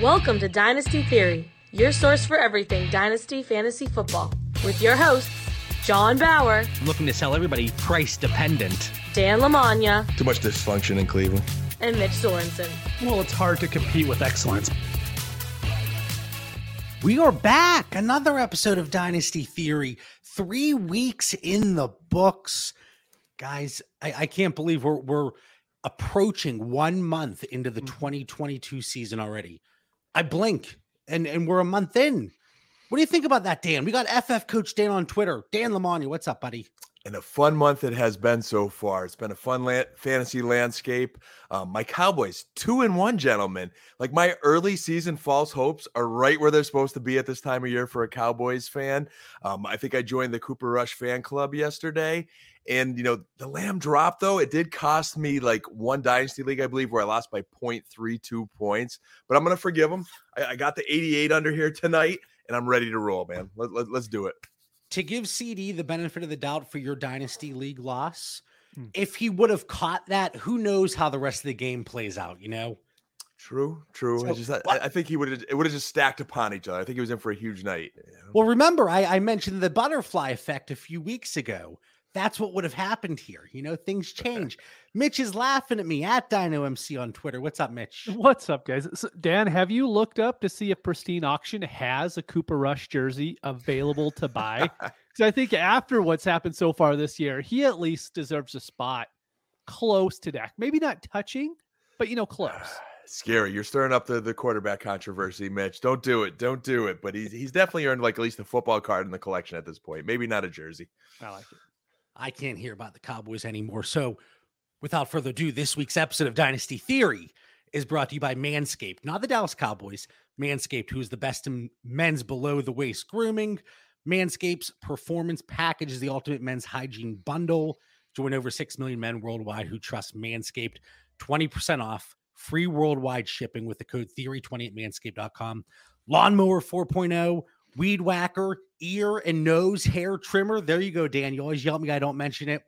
Welcome to Dynasty Theory, your source for everything Dynasty Fantasy Football, with your hosts, John Bauer, I'm looking to sell everybody price dependent. Dan Lamagna, Too much dysfunction in Cleveland. and Mitch Sorensen. Well, it's hard to compete with excellence. We are back. Another episode of Dynasty Theory. Three weeks in the books. Guys, I, I can't believe we're we're approaching one month into the hmm. 2022 season already. I blink and and we're a month in. What do you think about that, Dan? We got FF Coach Dan on Twitter. Dan Lamagna, what's up, buddy? And a fun month it has been so far. It's been a fun la- fantasy landscape. Um, my Cowboys, two and one, gentlemen. Like my early season false hopes are right where they're supposed to be at this time of year for a Cowboys fan. Um, I think I joined the Cooper Rush fan club yesterday. And, you know, the Lamb drop, though, it did cost me like one dynasty league, I believe, where I lost by 0.32 points. But I'm going to forgive him. I, I got the 88 under here tonight, and I'm ready to roll, man. Let, let, let's do it. to give CeeDee the benefit of the doubt for your dynasty league loss, Hmm. if he would have caught that, who knows how the rest of the game plays out, you know? True, true. I just I, I think he would have it would have just stacked upon each other. I think he was in for a huge night. you? Well, remember, I, I mentioned the butterfly effect a few weeks ago. That's what would have happened here. You know, things change. Mitch is laughing at me at Dyno MC on Twitter. What's up, Mitch? What's up, guys? So, Dan, have you looked up to see if Pristine Auction has a Cooper Rush jersey available to buy? Because I think after what's happened so far this year, he at least deserves a spot close to Dak. Maybe not touching, but you know, close. Scary. You're stirring up the, the quarterback controversy, Mitch. Don't do it. Don't do it. But he's he's definitely earned like at least a football card in the collection at this point. Maybe not a jersey. I like it. I can't hear about the Cowboys anymore. So, without further ado, this week's episode of Dynasty Theory is brought to you by Manscaped, not the Dallas Cowboys. Manscaped, who is the best in men's below the waist grooming. Manscaped's performance package is the ultimate men's hygiene bundle. Join over 6 million men worldwide who trust Manscaped. 20% off, free worldwide shipping with the code Theory20 at manscaped.com. Lawnmower 4.0, weed whacker, ear and nose hair trimmer. There you go, Dan. You always yell at me, I don't mention it.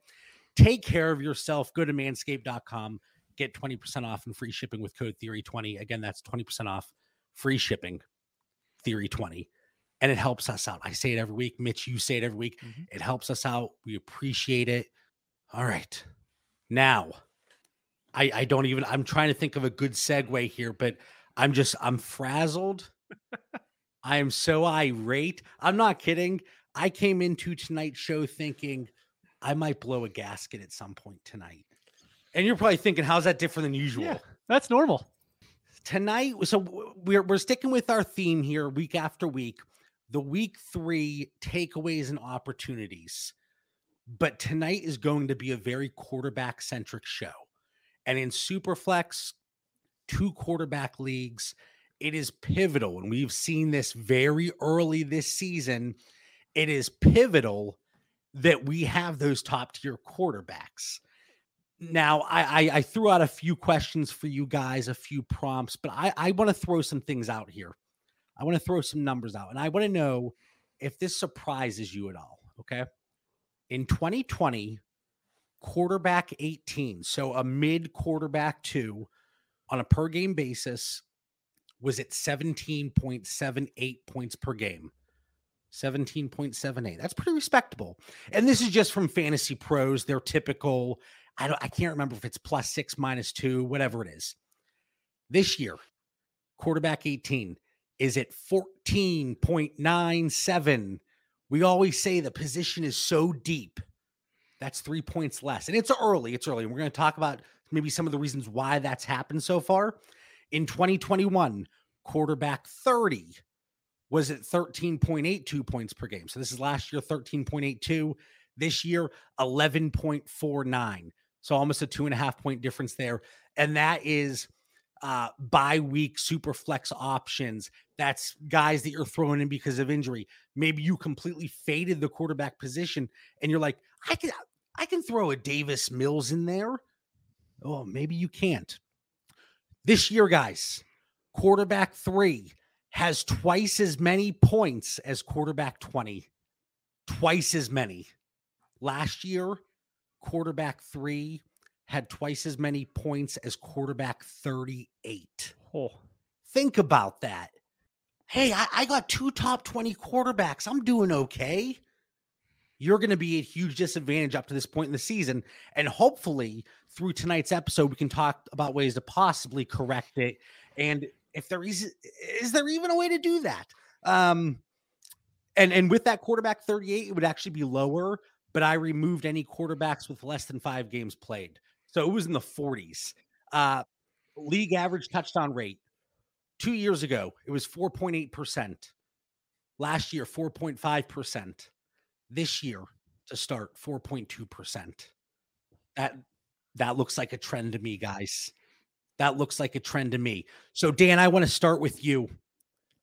Take care of yourself. Go to manscaped.com. Get 20% off and free shipping with code Theory20. Again, that's 20% off free shipping, Theory20. And it helps us out. I say it every week. Mitch, you say it every week. Mhm. It helps us out. We appreciate it. All right. Now, I, I don't even, I'm trying to think of a good segue here, but I'm just, I'm frazzled. I am so irate. I'm not kidding. I came into tonight's show thinking I might blow a gasket at some point tonight. And you're probably thinking, how's that different than usual? Yeah, that's normal. Tonight, so we're we're sticking with our theme here week after week, the week three takeaways and opportunities. But tonight is going to be a very quarterback centric show. And in Superflex, two quarterback leagues, it is pivotal. And we've seen this very early this season. It is pivotal that we have those top tier quarterbacks. Now, I, I, I threw out a few questions for you guys, a few prompts, but I, I want to throw some things out here. I want to throw some numbers out, and I want to know if this surprises you at all. Okay. In 2020, quarterback 18, so a mid quarterback two on a per game basis, was at 17.78 points per game. 17.78. That's pretty respectable. And this is just from Fantasy Pros, their typical. I don't I can't remember if it's plus six, minus two, whatever it is. This year, quarterback 18 is at 14.97. We always say the position is so deep. That's three points less. And it's early. It's early. And we're going to talk about maybe some of the reasons why that's happened so far. In 2021, quarterback 30 was at 13.82 points per game. So this is last year, 13.82. This year, 11.49. So almost a two and a half point difference there. And that is uh bye week super flex options. That's guys that you're throwing in because of injury. Maybe you completely faded the quarterback position and you're like, I can I can throw a Davis Mills in there. Oh, maybe you can't. This year, guys, quarterback three has twice as many points as quarterback 20. Twice as many. Last year, quarterback three had twice as many points as quarterback 38. Oh, think about that. Hey, I, I got two top 20 quarterbacks. I'm doing okay. You're going to be a huge disadvantage up to this point in the season. And hopefully, through tonight's episode, we can talk about ways to possibly correct it. And if there is, is there even a way to do that? Um, and and with that quarterback 38, it would actually be lower, but I removed any quarterbacks with less than five games played. So it was in the 40s. Uh, league average touchdown rate. Two years ago, it was 4.8%. Last year, 4.5%. This year, to start, 4.2%. That that looks like a trend to me, guys. That looks like a trend to me. So, Dan, I want to start with you.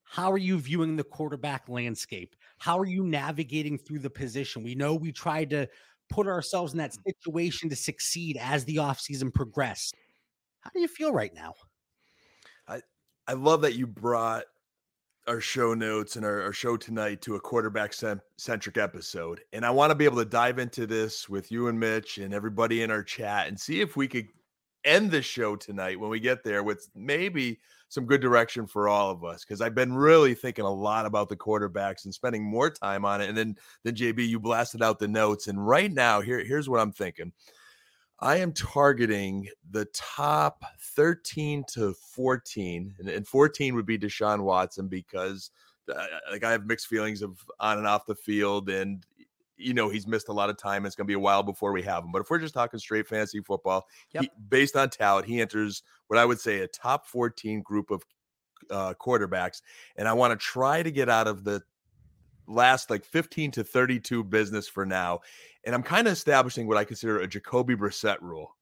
How are you viewing the quarterback landscape? How are you navigating through the position? We know we tried to put ourselves in that mm. situation to succeed as the offseason progressed. How do you feel right now? I I love that you brought our show notes and our, our show tonight to a quarterback centric episode. And I want to be able to dive into this with you and Mitch and everybody in our chat and see if we could end the show tonight when we get there with maybe some good direction for all of us because I've been really thinking a lot about the quarterbacks and spending more time on it. And then then JB, you blasted out the notes, and right now here here's what I'm thinking. I am targeting the top 13 to 14, and, and 14 would be Deshaun Watson because uh, like I have mixed feelings of on and off the field, and you know he's missed a lot of time. It's going to be a while before we have him. But if we're just talking straight fantasy football, yep. he, based on talent, he enters what I would say a top 14 group of uh, quarterbacks. And I want to try to get out of the last like 15 to 32 business for now. And I'm kind of establishing what I consider a Jacoby Brissett rule.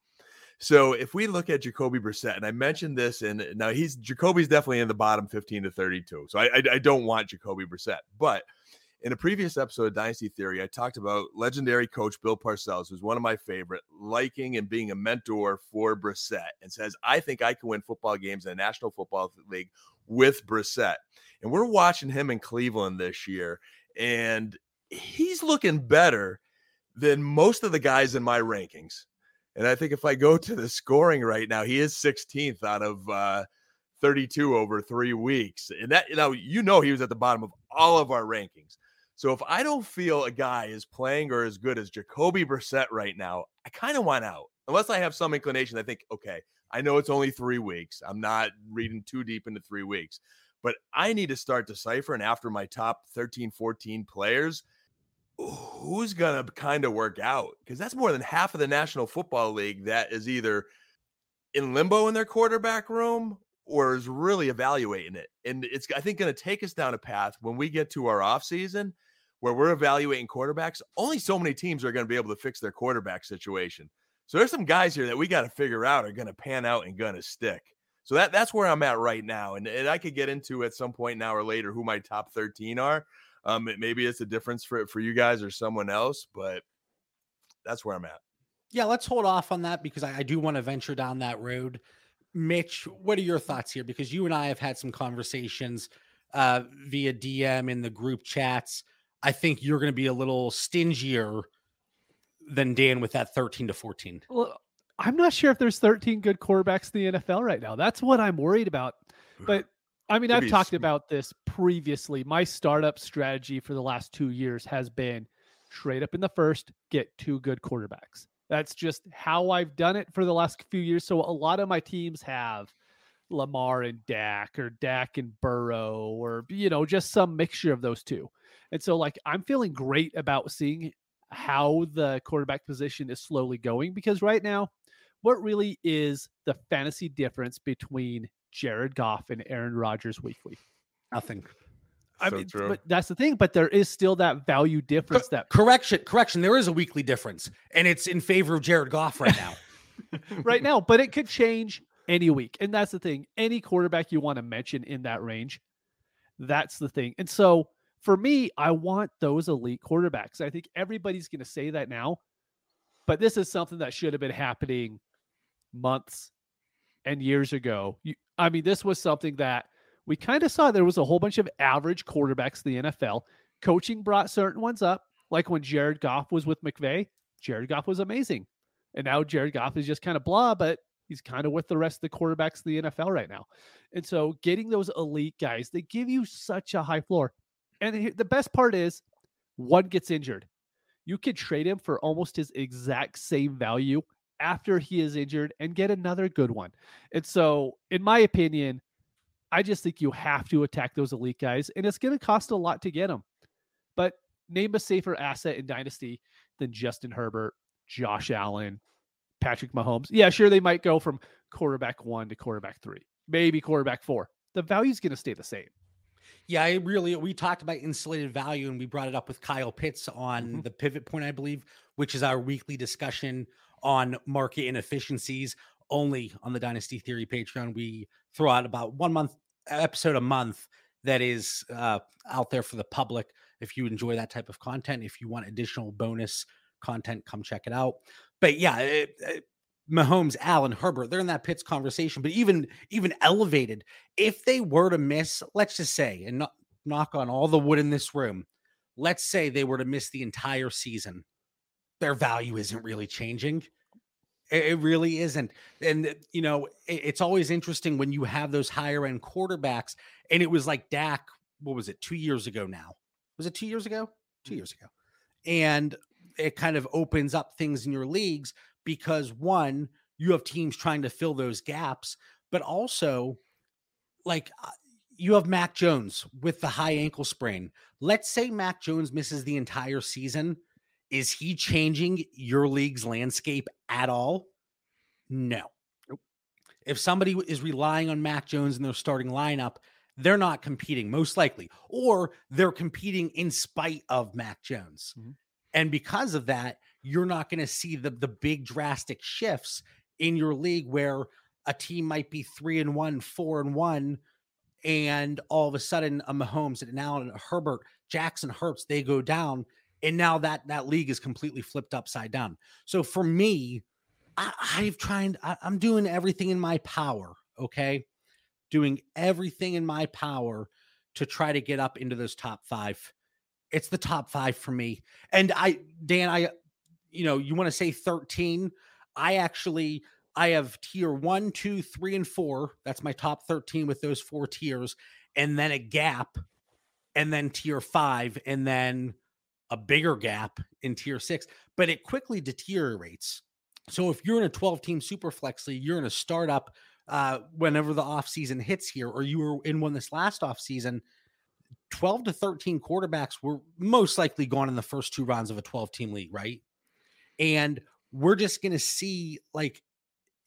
So if we look at Jacoby Brissett, and I mentioned this, and uh, now he's Jacoby's definitely in the bottom 15 to 32. So I, I, I don't want Jacoby Brissett, but – in a previous episode of Dynasty Theory, I talked about legendary coach Bill Parcells, who's one of my favorite, liking and being a mentor for Brissett, and says, I think I can win football games in the National Football League with Brissett. And we're watching him in Cleveland this year, and he's looking better than most of the guys in my rankings. And I think if I go to the scoring right now, he is 16th out of uh, 32 over three weeks. And that, know, you know, he was at the bottom of all of our rankings. So if I don't feel a guy is playing or as good as Jacoby Brissett right now, I kind of want out. Unless I have some inclination, I think, okay, I know it's only three weeks. I'm not reading too deep into three weeks, but I need to start deciphering after my top 13, 14 players who's going to kind of work out because that's more than half of the National Football League that is either in limbo in their quarterback room or is really evaluating it. And it's, I think, going to take us down a path when we get to our off season where we're evaluating quarterbacks, only so many teams are going to be able to fix their quarterback situation. So there's some guys here that we got to figure out are going to pan out and going to stick. So that that's where I'm at right now, and, and I could get into at some point now or later who my top 13 are. Um, it, maybe it's a difference for for you guys or someone else, but that's where I'm at. Yeah, let's hold off on that because I, I do want to venture down that road. Mitch, what are your thoughts here? Because you and I have had some conversations uh, via DM in the group chats I think you're going to be a little stingier than Dan with that 13 to 14. Well, I'm not sure if there's 13 good quarterbacks in the NFL right now. That's what I'm worried about. But I mean, I've talked about this previously. My startup strategy for the last two years has been trade up in the first, get two good quarterbacks. That's just how I've done it for the last few years. So a lot of my teams have Lamar and Dak or Dak and Burrow or, you know, just some mixture of those two. And so, like, I'm feeling great about seeing how the quarterback position is slowly going because right now, what really is the fantasy difference between Jared Goff and Aaron Rodgers weekly? Nothing. I so mean, true. but that's the thing. But there is still that value difference. that correction, correction. There is a weekly difference, and it's in favor of Jared Goff right now. right now, but it could change any week, and that's the thing. Any quarterback you want to mention in that range, that's the thing. And so for me, I want those elite quarterbacks. I think everybody's going to say that now, but this is something that should have been happening months and years ago. You, I mean, this was something that we kind of saw there was a whole bunch of average quarterbacks in the NFL. Coaching brought certain ones up, like when Jared Goff was with McVay. Jared Goff was amazing. And now Jared Goff is just kind of blah, but He's kind of with the rest of the quarterbacks in the NFL right now. And so getting those elite guys, they give you such a high floor. And the best part is one gets injured. You could trade him for almost his exact same value after he is injured and get another good one. And so, in my opinion, I just think you have to attack those elite guys, and it's going to cost a lot to get them. But name a safer asset in Dynasty than Justin Herbert, Josh Allen, Patrick Mahomes. Yeah, sure, they might go from quarterback one to quarterback three, maybe quarterback four. The value is going to stay the same. Yeah, I really we talked about insulated value and we brought it up with Kyle Pitts on mm-hmm. the pivot point, I believe, which is our weekly discussion on market inefficiencies. Only on the Dynasty Theory Patreon, we throw out about one month episode a month that is uh, out there for the public. If you enjoy that type of content, if you want additional bonus content, come check it out. But yeah, it, it, Mahomes, Allen, Herbert, they're in that Pitts conversation, but even even elevated. If they were to miss, let's just say, and not, knock on all the wood in this room, let's say they were to miss the entire season, their value isn't really changing. It, it really isn't. And you know, it, it's always interesting when you have those higher end quarterbacks, and it was like Dak. What was it? Two years ago now. Was it two years ago? Two mm. years ago. And it kind of opens up things in your leagues because one, you have teams trying to fill those gaps, but also like uh, you have Mac Jones with the high ankle sprain. Let's say Mac Jones misses the entire season. Is he changing your league's landscape at all? No. Nope. If somebody is relying on Mac Jones in their starting lineup, they're not competing, most likely, or they're competing in spite of Mac Jones. Mm-hmm. And because of that, you're not going to see the the big drastic shifts in your league where a team might be three and one, four and one, and all of a sudden a Mahomes and now a Herbert, Jackson Hurts, they go down, and now that that league is completely flipped upside down. So for me, I, I've tried. I, I'm doing everything in my power. Okay, doing everything in my power to try to get up into those top five. It's the top five for me. And I, Dan, I, you know, you want to say 13. I actually, I have tier one, two, three, and four. That's my top 13 with those four tiers. And then a gap, and then tier five, and then a bigger gap in tier six. But it quickly deteriorates. So if you're in a 12 team super flex league, you're in a startup uh, whenever the offseason hits here, or you were in one this last offseason, 12 to 13 quarterbacks were most likely gone in the first two rounds of a 12 team league, right? And we're just going to see, like,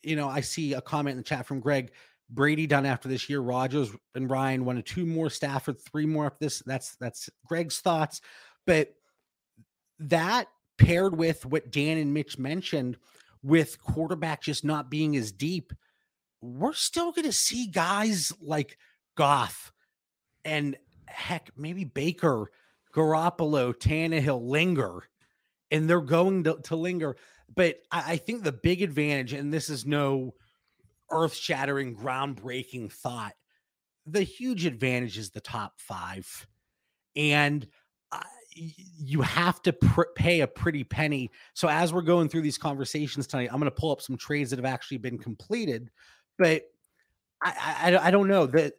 you know, I see a comment in the chat from Greg Brady done after this year. Rodgers and Ryan wanted two more, Stafford three more after this. That's that's Greg's thoughts, but that paired with what Dan and Mitch mentioned, with quarterback just not being as deep, we're still going to see guys like Goff and heck, maybe Baker, Garoppolo, Tannehill linger, and they're going to, to linger. But I, I think the big advantage, and this is no earth shattering, groundbreaking thought, the huge advantage is the top five. And you have to pr- pay a pretty penny. So as we're going through these conversations tonight, I'm going to pull up some trades that have actually been completed, but I, I, I don't know that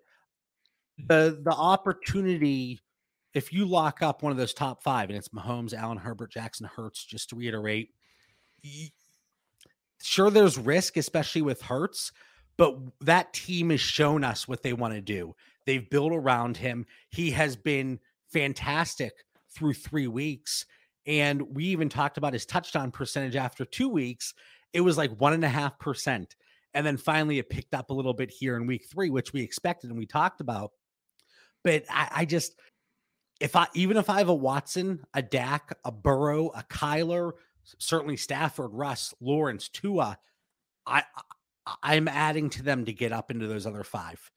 the the opportunity if you lock up one of those top five and it's Mahomes, Allen, Herbert, Jackson, Hurts. just to reiterate, sure there's risk, especially with Hurts, but that team has shown us what they want to do. They've built around him. He has been fantastic through three weeks. And we even talked about his touchdown percentage after two weeks. It was like one and a half percent. And then finally it picked up a little bit here in week three, which we expected and we talked about. But I, I just, if I even if I have a Watson, a Dak, a Burrow, a Kyler, certainly Stafford, Russ, Lawrence, Tua, I I'm adding to them to get up into those other five.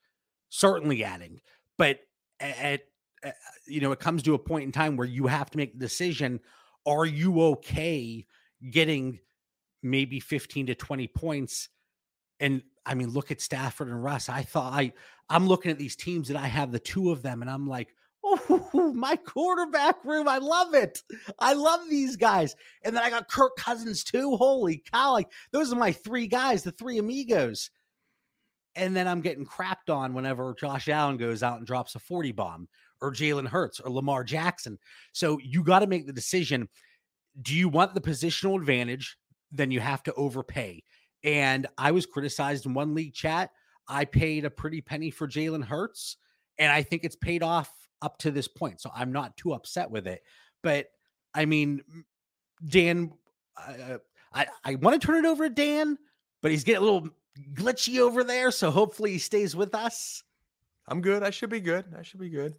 Certainly adding, but at you know it comes to a point in time where you have to make the decision: Are you okay getting maybe 15 to 20 points? And I mean, look at Stafford and Russ. I thought I I'm looking at these teams that I have the two of them, and I'm like, Ooh, my quarterback room. I love it. I love these guys. And then I got Kirk Cousins too. Holy cow. Like those are my three guys, the three amigos. And then I'm getting crapped on whenever Josh Allen goes out and drops a 40 bomb or Jalen Hurts or Lamar Jackson. So you got to make the decision. Do you want the positional advantage? Then you have to overpay. And I was criticized in one league chat. I paid a pretty penny for Jalen Hurts, and I think it's paid off up to this point. So I'm not too upset with it. But I mean, Dan, uh, I, I want to turn it over to Dan, but he's getting a little glitchy over there. So hopefully he stays with us. I'm good. I should be good. I should be good.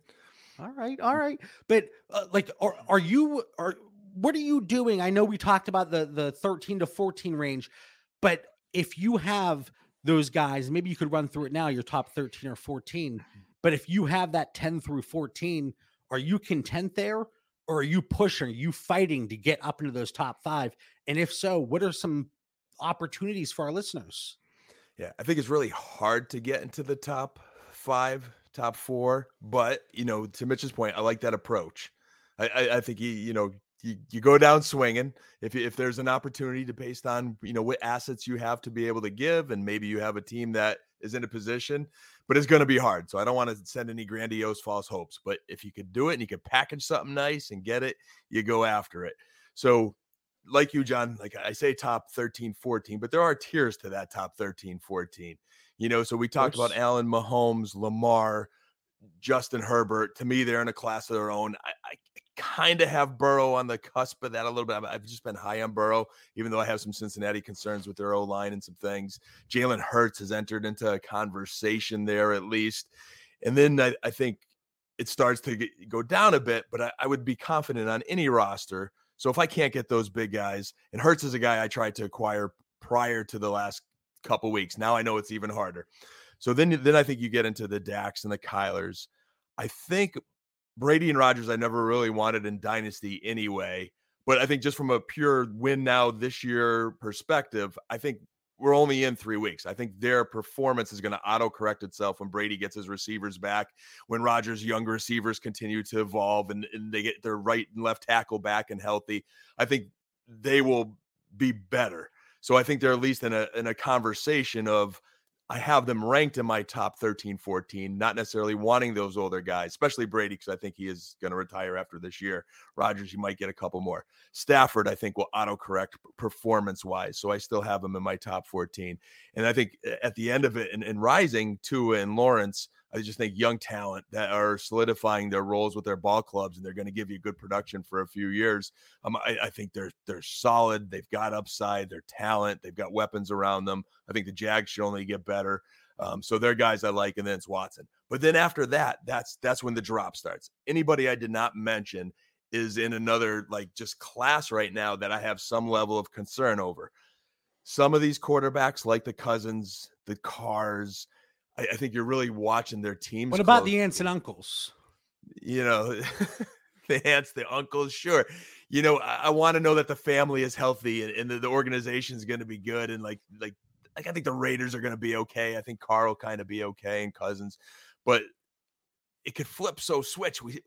All right, all right. But uh, like, are are you are what are you doing? I know we talked about the the 13 to 14 range, but if you have those guys, maybe you could run through it now, your top 13 or 14. But if you have that 10 through 14, are you content there? Or are you pushing? Are you fighting to get up into those top five? And if so, what are some opportunities for our listeners? Yeah, I think it's really hard to get into the top five, top four. But you know, to Mitch's point, I like that approach. I, I, I think you you know you, you go down swinging if if there's an opportunity to based on you know what assets you have to be able to give and maybe you have a team that is in a position but it's going to be hard so i don't want to send any grandiose false hopes but if you could do it and you could package something nice and get it you go after it so like you john like i say top 13 14 but there are tiers to that top 13 14 you know so we talked about allen mahomes lamar justin herbert to me they're in a class of their own I, I kind of have Burrow on the cusp of that a little bit. I've just been high on Burrow, even though I have some Cincinnati concerns with their O line and some things. Jalen Hurts has entered into a conversation there at least. And then I, I think it starts to get, go down a bit, but I, I, would be confident on any roster. So if I can't get those big guys, and Hurts is a guy I tried to acquire prior to the last couple weeks. Now I know it's even harder. So then, then I think you get into the Dax and the Kylers. I think Brady and Rodgers, I never really wanted in Dynasty anyway. But I think just from a pure win now this year perspective, I think we're only in three weeks. I think their performance is going to auto correct itself when Brady gets his receivers back, when Rodgers' young receivers continue to evolve and, and they get their right and left tackle back and healthy. I think they will be better. So I think they're at least in a in a conversation of I have them ranked in my top 13, 14, not necessarily wanting those older guys, especially Brady, because I think he is going to retire after this year. Rodgers, you might get a couple more. Stafford, I think, will autocorrect performance wise. So I still have him in my top 14. And I think at the end of it, and, rising, Tua and Lawrence, I just think young talent that are solidifying their roles with their ball clubs, and they're going to give you good production for a few years. Um, I, I, think they're they're solid. They've got upside. They're talent. They've got weapons around them. I think the Jags should only get better. Um, so they're guys I like, and then it's Watson. But then after that, that's that's when the drop starts. Anybody I did not mention is in another like just class right now that I have some level of concern over. Some of these quarterbacks, like the Cousins, the Carrs, I, I think you're really watching their teams. What about the aunts and uncles? You know, the aunts, the uncles, sure. You know, I, I want to know that the family is healthy and, and the, the organization is going to be good. And like, like, like I think the Raiders are going to be okay. I think Carl kind of be okay and Cousins, but it could flip so switch. We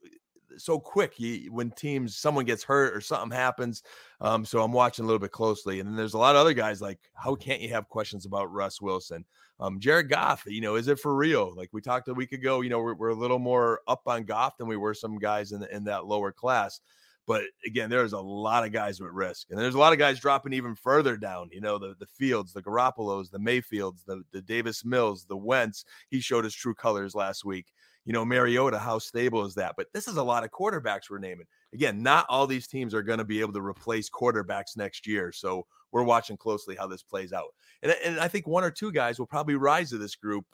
so quick you, when teams someone gets hurt or something happens. Um, so I'm watching a little bit closely, and then there's a lot of other guys like how can't you have questions about Russ Wilson? Um, Jared Goff, you know, is it for real? Like we talked a week ago, you know, we're, we're a little more up on Goff than we were some guys in the, in that lower class. But again, there's a lot of guys with risk, and there's a lot of guys dropping even further down. You know, the the Fields, the Garoppolos, the Mayfields, the the Davis Mills, the Wentz. He showed his true colors last week you know, Mariota, how stable is that? But this is a lot of quarterbacks we're naming. Again, not all these teams are going to be able to replace quarterbacks next year. So we're watching closely how this plays out. And, and I think one or two guys will probably rise to this group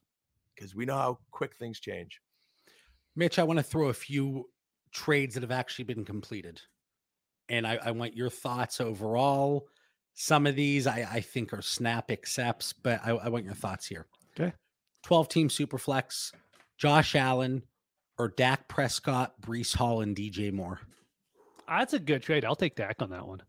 because we know how quick things change. Mitch, I want to throw a few trades that have actually been completed. And I, I want your thoughts overall. Some of these I, I think are snap accepts, but I, I want your thoughts here. Okay. 12 team super flex. Josh Allen or Dak Prescott, Breece Hall, and DJ Moore? Ah, that's a good trade. I'll take Dak on that one.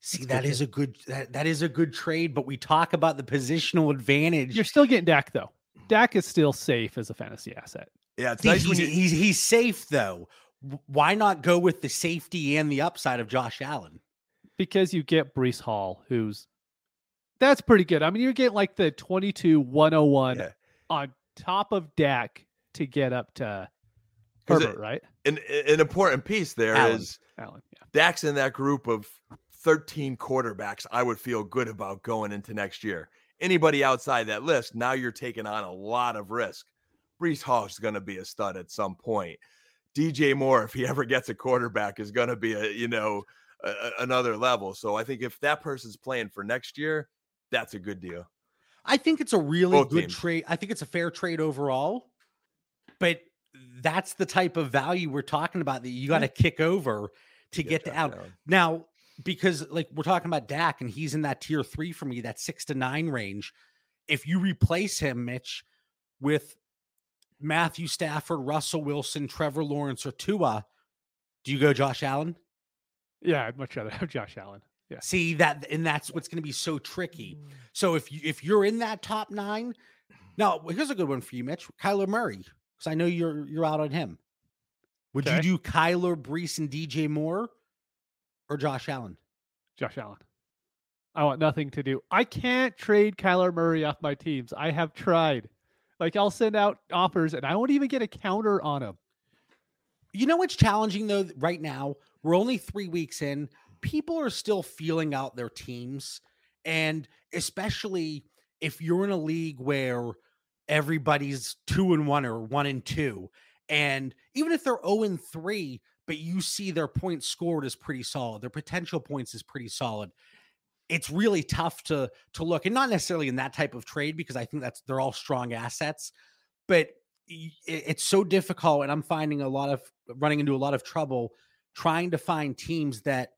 See, That's that is a good that, that is a good trade, but we talk about the positional advantage. You're still getting Dak though. Dak is still safe as a fantasy asset. Yeah, it's See, nice he's, when you, he's he's safe though. Why not go with the safety and the upside of Josh Allen? because you get Breece Hall, who's that's pretty good. I mean, you're getting like the 22 101 Yeah. on top of Dak to get up to 'Cause it- Herbert, right? an, an important piece there is Allen. Allen. Yeah. Dak's in that group of 13 quarterbacks I would feel good about going into next year. Anybody outside that list, now you're taking on a lot of risk. Breece Hall is going to be a stud at some point. DJ Moore, if he ever gets a quarterback, is going to be a, you know, a, a- another level. So I think if that person's playing for next year, that's a good deal. I think it's a really Both good teams. trade. I think it's a fair trade overall, but that's the type of value we're talking about that you got to mm-hmm. kick over to Yeah, get to out. Allen. Now, because like we're talking about Dak and he's in that tier three for me, that six to nine range. If you replace him, Mitch, with Matthew Stafford, Russell Wilson, Trevor Lawrence, or Tua, do you go Josh Allen? Yeah, I'd much rather have Josh Allen. Yeah. See that, and that's what's going to be so tricky. Mm. So if you if you're in that top nine, now here's a good one for you, Mitch. Kyler Murray, because I know you're you're out on him. Would Okay. you do Kyler, Breece, and DJ Moore, or Josh Allen? Josh Allen. I want nothing to do. I can't trade Kyler Murray off my teams. I have tried. Like I'll send out offers and I won't even get a counter on him. You know what's challenging though? Right now, we're only three weeks in. People are still feeling out their teams, and especially if you're in a league where everybody's two and one or one and two, and even if they're zero and three, but you see their points scored is pretty solid, their potential points is pretty solid. It's really tough to to look, and not necessarily in that type of trade because I think that's they're all strong assets, but it- it's so difficult and i'm finding a lot of running into a lot of trouble trying to find teams that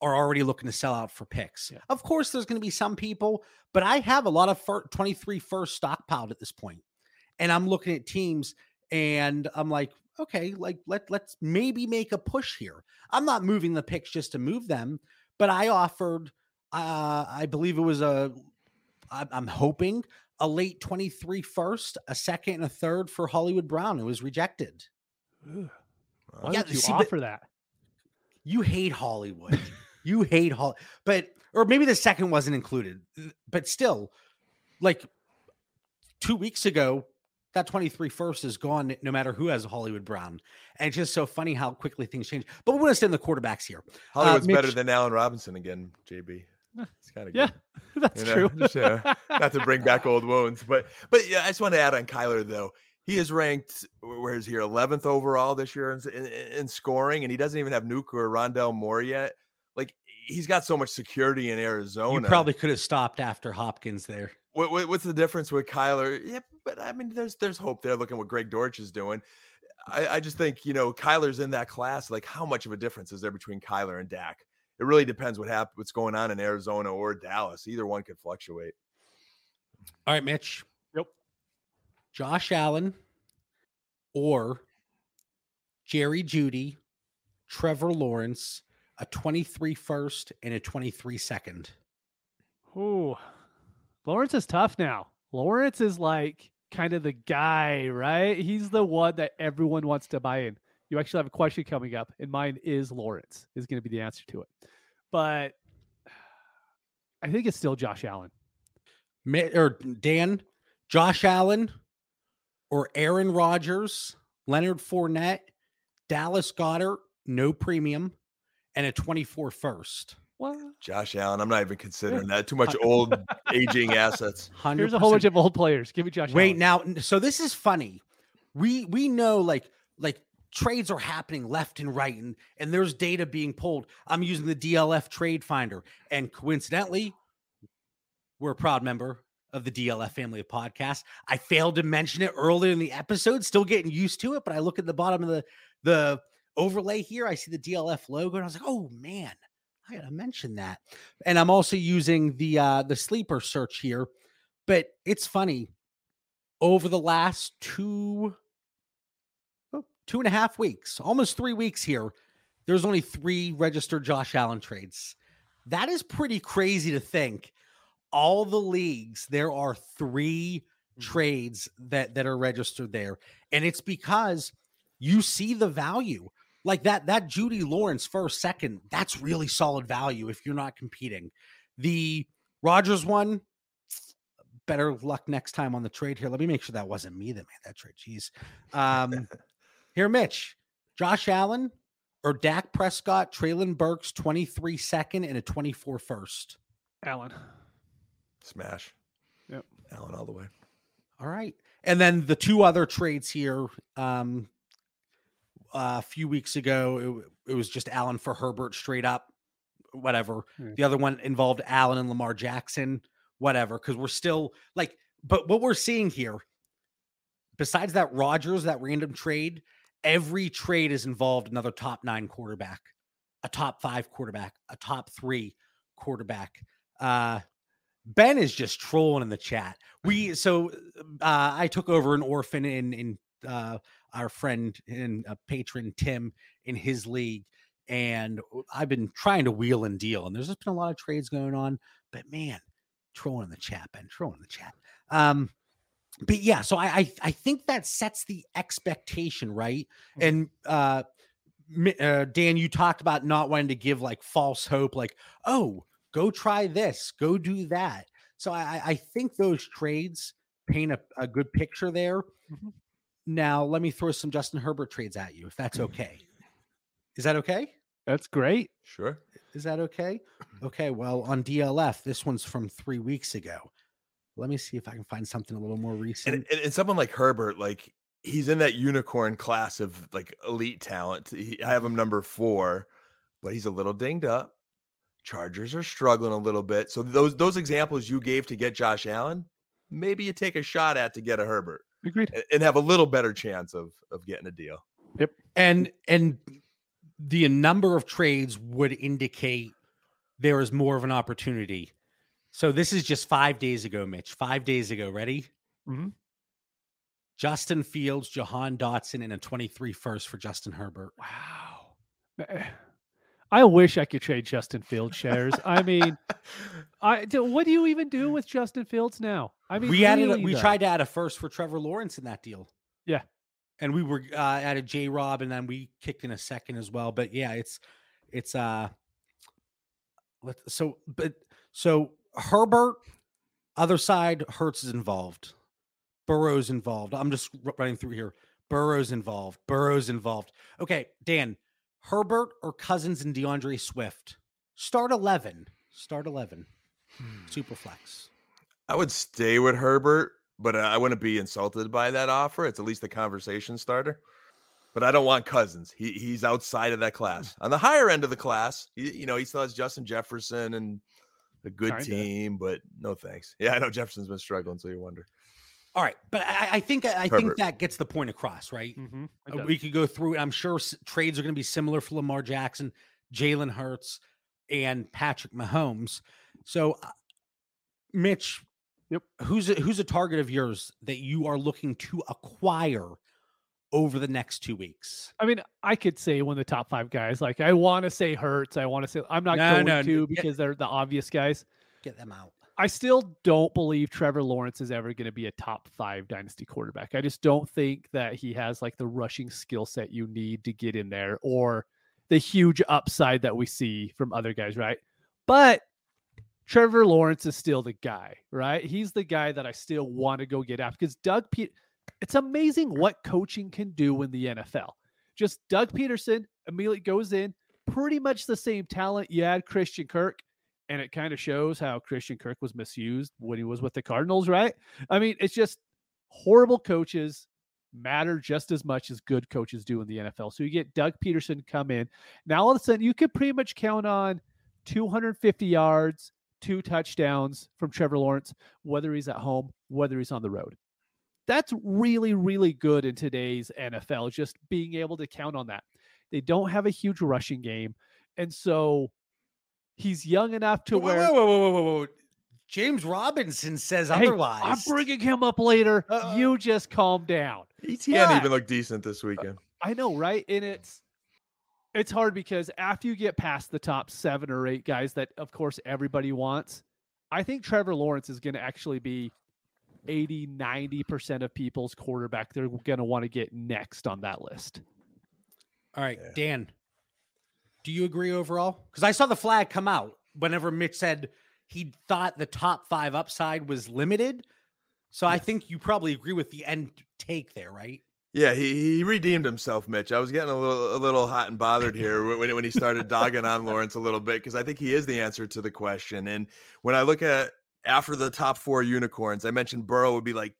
are already looking to sell out for picks Yeah. of course there's going to be some people but i have a lot of fir- 23 first stockpiled at this point and i'm looking at teams and i'm like okay like let, let's maybe make a push here i'm not moving the picks just to move them but i offered uh i believe it was a I'm hoping a late 23 first, a second, and a third for Hollywood Brown. It was rejected. Why Yeah, would you see, offer that? You hate Hollywood. You hate Hol, but or maybe the second wasn't included, but still, like two weeks ago, that 23 first is gone no matter who has a Hollywood Brown. And it's just so funny how quickly things change. But we want to stay in the quarterbacks here. Hollywood's better Mitch- than Allen Robinson again, JB. It's kind of Yeah, that's You know, true. just, uh, not to bring back old wounds, but but yeah, I just want to add on Kyler though. He is ranked where is he 11th overall this year in, in, in scoring, and he doesn't even have Nuke or Rondale Moore yet. Like he's got so much security in Arizona. You probably could have stopped after Hopkins there. What, what- what's the difference with Kyler? Yeah, but I mean, there's there's hope there. Looking what Greg Dortch is doing, I, I just think you know Kyler's in that class. Like, how much of a difference is there between Kyler and Dak? It really depends what hap- what's going on in Arizona or Dallas. Either one could fluctuate. All right, Mitch. Yep. Josh Allen or Jerry Jeudy, Trevor Lawrence, a 23 first and a 23 second. Ooh, Lawrence is tough now. Lawrence is like kind of the guy, right? He's the one that everyone wants to buy in. You actually have a question coming up, and mine is Lawrence is going to be the answer to it. But I think it's still Josh Allen. Or Dan, Josh Allen or Aaron Rodgers, Leonard Fournette, Dallas Goedert, no premium, and a 24 first. What? Josh Allen, I'm not even considering that. Too much old aging assets. 100%. Here's a whole bunch of old players. Give me Josh. Allen. Wait, Allen. now so this is funny. We we know like like trades are happening left and right and and there's data being pulled. I'm using the DLF trade finder and coincidentally we're a proud member of the DLF family of podcasts. I failed to mention it earlier in the episode, still getting used to it, but I look at the bottom of the the overlay here, I see the DLF logo and I was like, "Oh man, I got to mention that." And I'm also using the uh the sleeper search here, but it's funny over the last two oh, two and a half weeks, almost three weeks here, there's only three registered Josh Allen trades. That is pretty crazy to think. All the leagues, there are three trades that that are registered there, and it's because you see the value like that. That Jeudy Lawrence first, second, that's really solid value if you're not competing. The Rodgers one, better luck next time on the trade here. Let me make sure that wasn't me that made that trade. Jeez. Um, here, Mitch, Josh Allen or Dak Prescott, Treylon Burks, 23 second and a 24 first. Allen. Smash. Yep. Allen all the way. All right. And then the two other trades here um, a few weeks ago, it, it was just Allen for Herbert straight up, whatever. Hmm. The other one involved Allen and Lamar Jackson, whatever, because we're still like, but what we're seeing here, besides that Rodgers, that random trade, every trade is involved another top nine quarterback, a top five quarterback, a top three quarterback. Uh, Ben is just trolling in the chat. We so uh, I took over an orphan in in uh, our friend and uh, patron Tim in his league, and I've been trying to wheel and deal, and there's just been a lot of trades going on. But man, trolling in the chat, Ben, trolling in the chat. Um, but yeah, so I, I I think that sets the expectation right, and uh, uh, Dan, you talked about not wanting to give like false hope, like oh go try this, go do that. So I, I- think those trades paint a, a good picture there. Mhm. Now, let me throw some Justin Herbert trades at you, if that's mm. okay. Is that okay? That's great. Sure. Is that okay? Okay. Well, on DLF, this one's from three weeks ago. Let me see if I can find something a little more recent. And, and, and someone like Herbert, like he's in that unicorn class of like elite talent. He, I have him number four, but he's a little dinged up. Chargers are struggling a little bit. So those those examples you gave to get Josh Allen, maybe you take a shot at to get a Herbert Agreed. and, and have a little better chance of of getting a deal. Yep. And and the number of trades would indicate there is more of an opportunity. So this is just five days ago, Mitch. Five days ago. Ready? Mhm. Justin Fields, Jahan Dotson, and a 23 first for Justin Herbert. Wow. Eh, I wish I could trade Justin Fields shares. I mean, I do- what do you even do with Justin Fields now? I mean, we added, really, we though. tried to add a first for Trevor Lawrence in that deal. Yeah. and we were uh, added J Rob, and then we kicked in a second as well. But yeah, it's it's uh, so but so Herbert, other side, Hurts is involved, Burrow's involved. I'm just running through here. Burrow's involved. Burrow's involved. Okay, Dan, Herbert or Cousins and DeAndre Swift. Start eleven. Start eleven. Super flex. I would stay with Herbert, but I wouldn't be insulted by that offer. It's at least a conversation starter. But I don't want Cousins. He he's outside of that class. On the higher end of the class, he, you know, he still has Justin Jefferson and a good Kinda. team, but no thanks. Yeah, I know Jefferson's been struggling, so you wonder. All right, but I, I think I think that gets the point across, right? Mhm, it Uh, does. we could go through. I'm sure s- trades are going to be similar for Lamar Jackson, Jalen Hurts, and Patrick Mahomes. So, uh, Mitch, Yep. who's a, who's a target of yours that you are looking to acquire over the next two weeks? I mean, I could say one of the top five guys. Like, I want to say Hurts. I want to say I'm not No, going no, to get- because they're the obvious guys. Get them out. I still don't believe Trevor Lawrence is ever going to be a top five dynasty quarterback. I just don't think that he has like the rushing skill set you need to get in there or the huge upside that we see from other guys, right? But Trevor Lawrence is still the guy, right? He's the guy that I still want to go get after because Doug Pete. It's amazing what coaching can do in the NFL. Just Doug Pederson immediately goes in, pretty much the same talent. You add Christian Kirk, and it kind of shows how Christian Kirk was misused when he was with the Cardinals, right? I mean, it's just horrible coaches matter just as much as good coaches do in the NFL. So you get Doug Pederson come in. Now all of a sudden you could pretty much count on 250 yards, two touchdowns from Trevor Lawrence, whether he's at home, whether he's on the road. That's really, really good in today's NFL, just being able to count on that. They don't have a huge rushing game. And so he's young enough to Whoa, where whoa, whoa, whoa, whoa, whoa. James Robinson says Hey, otherwise. I'm bringing him up later. Uh-oh. You just calm down. ETN But- even looked decent this uh, weekend. I know, right? And it's it's hard because after you get past the top seven or eight guys that of course everybody wants, I think Trevor Lawrence is going to actually be 80, 90% of people's quarterback they're going to want to get next on that list. All right, Yeah. Dan, do you agree overall? Because I saw the flag come out whenever Mitch said he thought the top five upside was limited. So I think you probably agree with the end take there, right? Yeah, he, he redeemed himself, Mitch. I was getting a little a little hot and bothered here when when he started dogging on Lawrence a little bit because I think he is the answer to the question. And when I look at after the top four unicorns, I mentioned Burrow would be like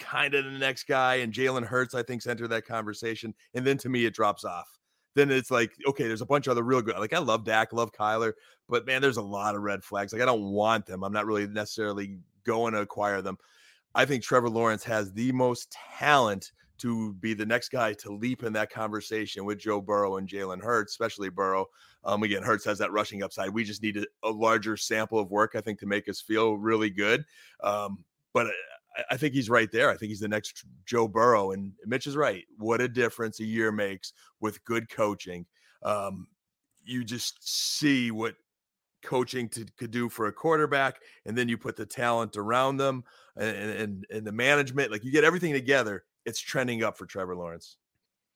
kind of the next guy, and Jalen Hurts I think's entered that conversation. And then to me, it drops off. Then it's like okay, there's a bunch of other real good. Like I love Dak, love Kyler, but man, there's a lot of red flags. Like I don't want them. I'm not really necessarily going to acquire them. I think Trevor Lawrence has the most talent to be the next guy to leap in that conversation with Joe Burrow and Jalen Hurts, especially Burrow. Um, again, Hurts has that rushing upside. We just need a, larger sample of work, I think, to make us feel really good. Um, but I, I think he's right there. I think he's the next Joe Burrow. And Mitch is right. What a difference a year makes with good coaching. Um, you just see what coaching to, could do for a quarterback, and then you put the talent around them and, and and the management. Like you get everything together, it's trending up for Trevor Lawrence.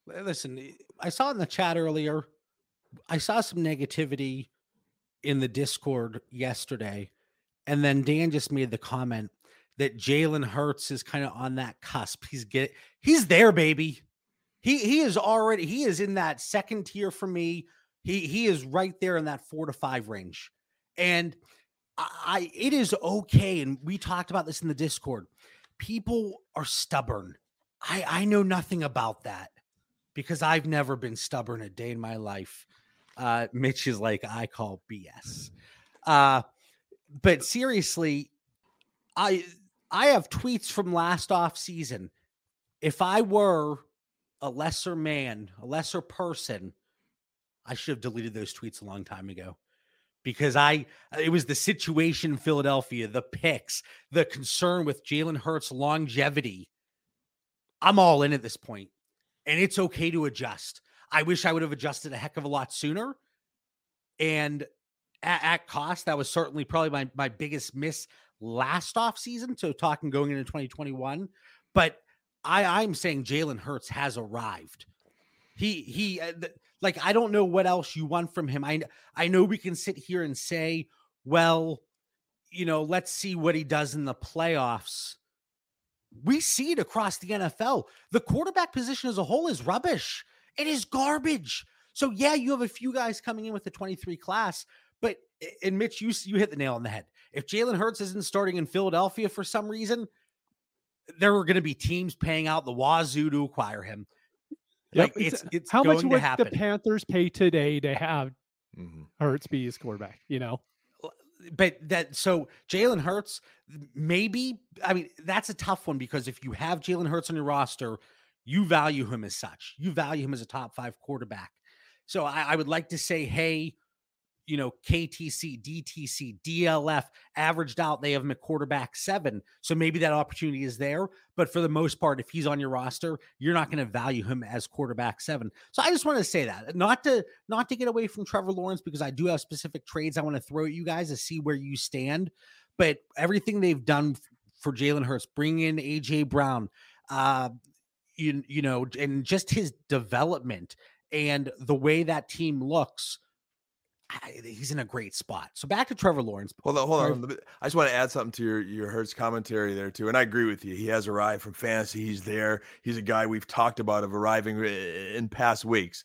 Listen, eh, I saw in the chat earlier, I saw some negativity in the Discord yesterday. And then Dan just made the comment that Jalen Hurts is kind of on that cusp. He's get he's there, baby. He he is already he is in that second tier for me. He he is right there in that four to five range. And I, I it is okay. And we talked about this in the Discord. People are stubborn. I I know nothing about that because I've never been stubborn a day in my life. Uh, Mitch is like, I call BS. Uh, but seriously, I I have tweets from last off season. If I were a lesser man, a lesser person, I should have deleted those tweets a long time ago because I it was the situation in Philadelphia, the picks, the concern with Jalen Hurts' longevity. I'm all in at this point, and it's okay to adjust. I wish I would have adjusted a heck of a lot sooner. And at, at cost, that was certainly probably my, my biggest miss last off season. So talking going into 2021. But I, I'm saying Jalen Hurts has arrived. He he uh, th- like I don't know what else you want from him. I I know we can sit here and say, well, you know, let's see what he does in the playoffs. We see it across the NFL. The quarterback position as a whole is rubbish. It is garbage. So yeah, you have a few guys coming in with the 23 class, but and Mitch, you you hit the nail on the head. If Jalen Hurts isn't starting in Philadelphia for some reason, there are going to be teams paying out the wazoo to acquire him. Like it's it's how going much to would happen. the Panthers pay today to have Mhm. Hurts be his quarterback? You know, but that so Jalen Hurts, maybe I mean that's a tough one because if you have Jalen Hurts on your roster, you value him as such. You value him as a top five quarterback. So I, I would like to say, hey, you know, KTC, DTC, DLF averaged out, they have him at quarterback seven. So maybe that opportunity is there. But for the most part, if he's on your roster, you're not going to value him as quarterback seven. So I just want to say that. Not to not to get away from Trevor Lawrence, because I do have specific trades I want to throw at you guys to see where you stand. But everything they've done for Jalen Hurts, bring in AJ Brown, uh, you, you know, and just his development and the way that team looks, he's in a great spot. So back to Trevor Lawrence. Hold on, hold on. I just want to add something to your your Hurts commentary there too, and I agree with you. He has arrived from fantasy. He's there. He's a guy we've talked about of arriving in past weeks.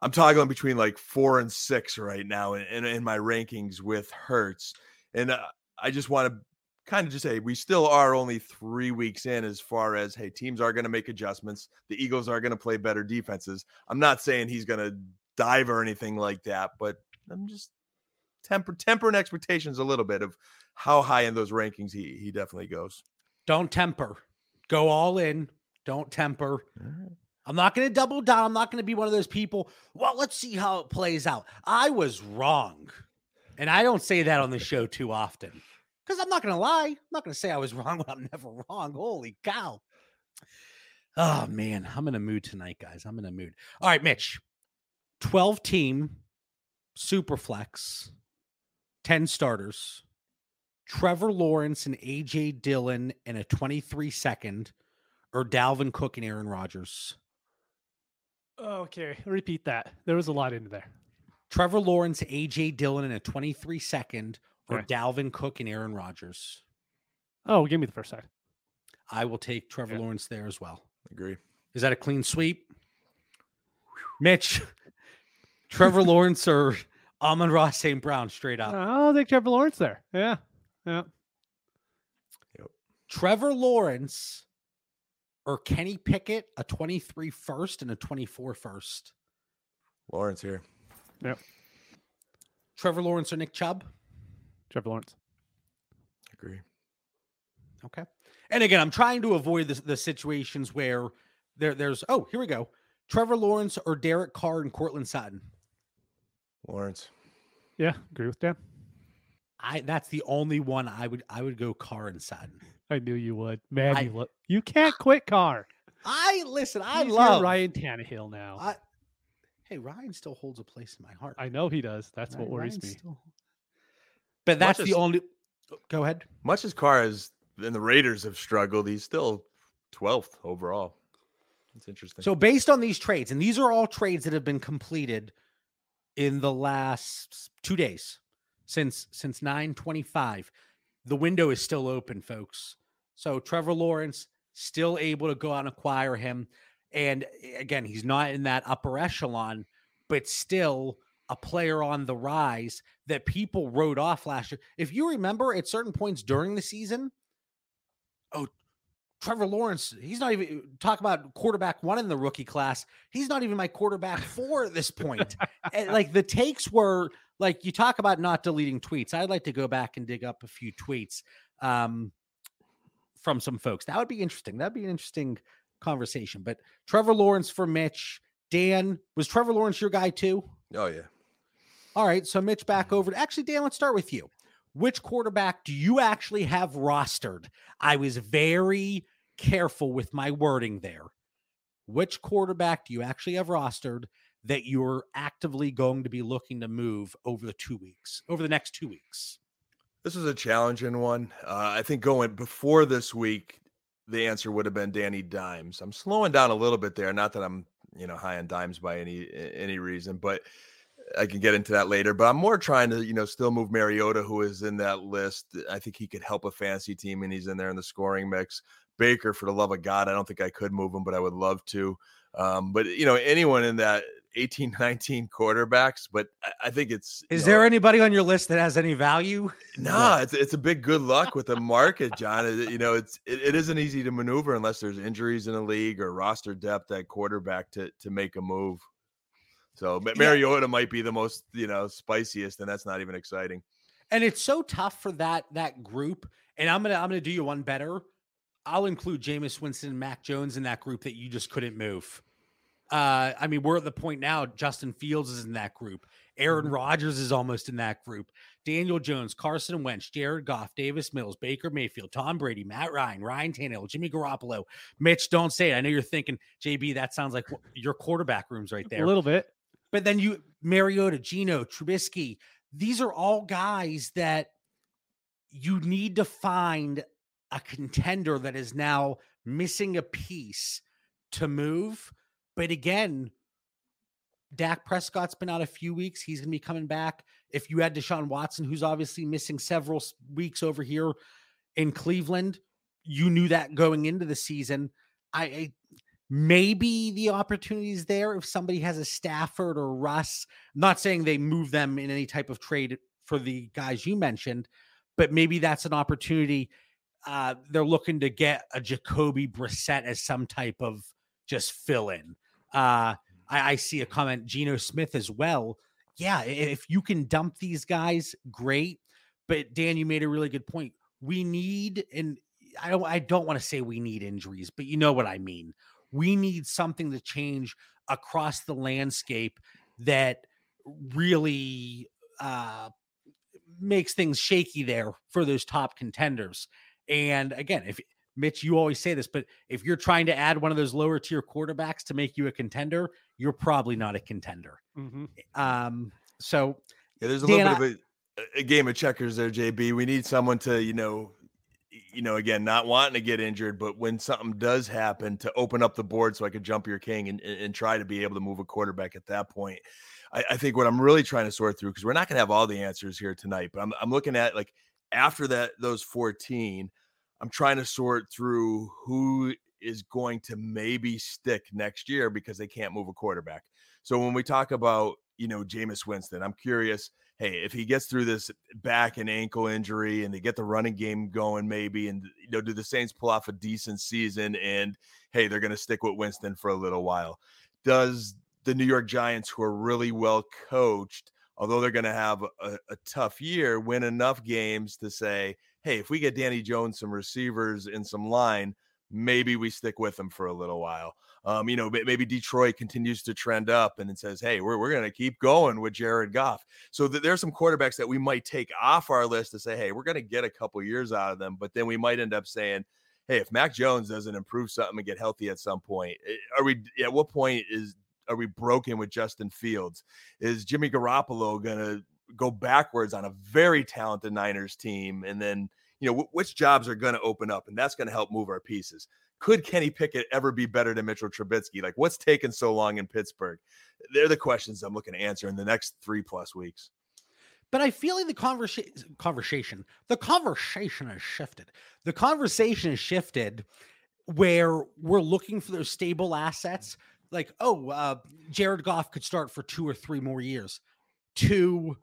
I'm toggling between like four and six right now in, in, in my rankings with Hurts, and uh, I just want to kind of just say we still are only three weeks in as far as hey teams are going to make adjustments. The Eagles are going to play better defenses. I'm not saying he's going to dive or anything like that, but I'm just temper tempering expectations a little bit of how high in those rankings he he definitely goes. Don't temper. Go all in. Don't temper. I'm not going to double down. I'm not going to be one of those people. Well, let's see how it plays out. I was wrong. And I don't say that on the show too often because I'm not going to lie. I'm not going to say I was wrong when I'm never wrong. Holy cow. Oh, man. I'm in a mood tonight, guys. I'm in a mood. All right, Mitch. 12 team, super flex, 10 starters, Trevor Lawrence and AJ Dillon in a 23 second, or Dalvin Cook and Aaron Rodgers? Okay, repeat that. There was a lot into there. Trevor Lawrence, AJ Dillon in a 23 second, or Okay. Dalvin Cook and Aaron Rodgers? Oh, give me the first side. I will take Trevor Yeah. Lawrence there as well. Agree. Is that a clean sweep? Mitch, Trevor Lawrence or Amon-Ra St. Brown straight up? Oh, I'll take Trevor Lawrence there. Yeah, yeah. Trevor Lawrence or Kenny Pickett, a 23 first and a 24 first? Lawrence here. Yep. Trevor Lawrence or Nick Chubb? Trevor Lawrence. Agree. Okay. And again, I'm trying to avoid the, the situations where there, there's, oh, here we go. Trevor Lawrence or Derek Carr and Courtland Sutton? Lawrence. Yeah, agree with Dan. I that's the only one I would I would go Carr and Sutton. I knew you would. Man, I- you look. You can't quit Carr. I listen, I He's love Ryan Tannehill now. I, hey, Ryan still holds a place in my heart. I know he does. That's what worries Ryan me. still- But that's Much the as- only. Oh, go ahead. Much as Carr has and the Raiders have struggled, he's still 12th overall. It's interesting. So based on these trades, and these are all trades that have been completed in the last two days since since 925. The window is still open, folks. So Trevor Lawrence still able to go out and acquire him. And eh, again, he's not in that upper echelon, but still a player on the rise that people wrote off last year. If you remember at certain points during the season, oh, Trevor Lawrence, he's not even talk about quarterback one in the rookie class. He's not even my quarterback four at this point. And, like the takes were like you talk about not deleting tweets. I'd like to go back and dig up a few tweets um, from some folks. That would be interesting. That'd be an interesting conversation. But Trevor Lawrence for Mitch. Dan, was Trevor Lawrence your guy too? oh yeah. All right. So Mitch back over. to- Actually, Dan, let's start with you. Which quarterback do you actually have rostered? I was very careful with my wording there. Which quarterback do you actually have rostered that you're actively going to be looking to move over the two weeks, over the next two weeks? This was a challenging one. Uh, I think going before this week, the answer would have been Danny Dimes. I'm slowing down a little bit there. Not that I'm, you know, high on Dimes by any any reason, but I can get into that later. But I'm more trying to, you know, still move Mariota, who is in that list. I think he could help a fantasy team, and he's in there in the scoring mix. Baker, for the love of God, I don't think I could move him, but I would love to. Um, but you know, anyone in that 18, 19 quarterbacks, but I, I think it's Is know, there anybody on your list that has any value? no, it's it's a big good luck with the market, John. It- you know, it's it, it isn't easy to maneuver unless there's injuries in the league or roster depth at quarterback to to make a move. So Yeah. Mariota might be the most you know spiciest, and that's not even exciting. and it's so tough for that that group. And I'm gonna I'm gonna do you one better. I'll include Jameis Winston and Mac Jones in that group that you just couldn't move. Uh, I mean, we're at the point now. Justin Fields is in that group. Aaron Rodgers is almost in that group. Daniel Jones, Carson Wentz, Jared Goff, Davis Mills, Baker Mayfield, Tom Brady, Matt Ryan, Ryan Tannehill, Jimmy Garoppolo, Mitch. Don't say it. I know you're thinking, JB. That sounds like your quarterback rooms right there. A little bit. But then you Mariota, Geno, Trubisky, these are all guys that you need to find a contender that is now missing a piece to move. But again, Dak Prescott's been out a few weeks. He's going to be coming back. If you had Deshaun Watson, who's obviously missing several weeks over here in Cleveland, you knew that going into the season. I, I maybe the opportunity is there if somebody has a Stafford or Russ. I'm not saying they move them in any type of trade for the guys you mentioned, but maybe that's an opportunity. Uh, they're looking to get a Jacoby Brissett as some type of just fill in. Uh, I, I see a comment, Geno Smith as well. Yeah, if you can dump these guys, great. But Dan, you made a really good point. We need, and I don't, I don't want to say we need injuries, but you know what I mean. We need something to change across the landscape that really uh, makes things shaky there for those top contenders. And again, if Mitch, you always say this, but if you're trying to add one of those lower tier quarterbacks to make you a contender, you're probably not a contender. hmm Um, so Yeah, there's a Dan, little bit of a a game of checkers there, JB. We need someone to, you know, you know, again, not wanting to get injured, but when something does happen, to open up the board so I could jump your king and, and try to be able to move a quarterback at that point. I, I think what I'm really trying to sort through because we're not going to have all the answers here tonight, but I'm I'm looking at like after that those 14, I'm trying to sort through who is going to maybe stick next year because they can't move a quarterback. So when we talk about you know Jameis Winston, I'm curious. Hey, if he gets through this back and ankle injury and they get the running game going, maybe, and you know, do the Saints pull off a decent season? And hey, they're going to stick with Winston for a little while. Does the New York Giants, who are really well coached, although they're going to have a, a, tough year, win enough games to say, hey, if we get Danny Jones some receivers and some line, maybe we stick with them for a little while. Um, you know, maybe Detroit continues to trend up and it says, hey, we're, we're going to keep going with Jared Goff. So th- there's some quarterbacks that we might take off our list to say, hey, we're going to get a couple years out of them. But then we might end up saying, hey, if Mac Jones doesn't improve something and get healthy at some point, eh, are we at what point is are we broken with Justin Fields? Is Jimmy Garoppolo going to go backwards on a very talented Niners team? And then, you know, w- which jobs are going to open up? And that's going to help move our pieces. Could Kenny Pickett ever be better than Mitchell Trubisky? Like, what's taken so long in Pittsburgh? They're the questions I'm looking to answer in the next three plus weeks. But I feel like the conversation, conversation, the conversation has shifted. The conversation has shifted where we're looking for those stable assets like, oh, uh, Jared Goff could start for two or three more years. To,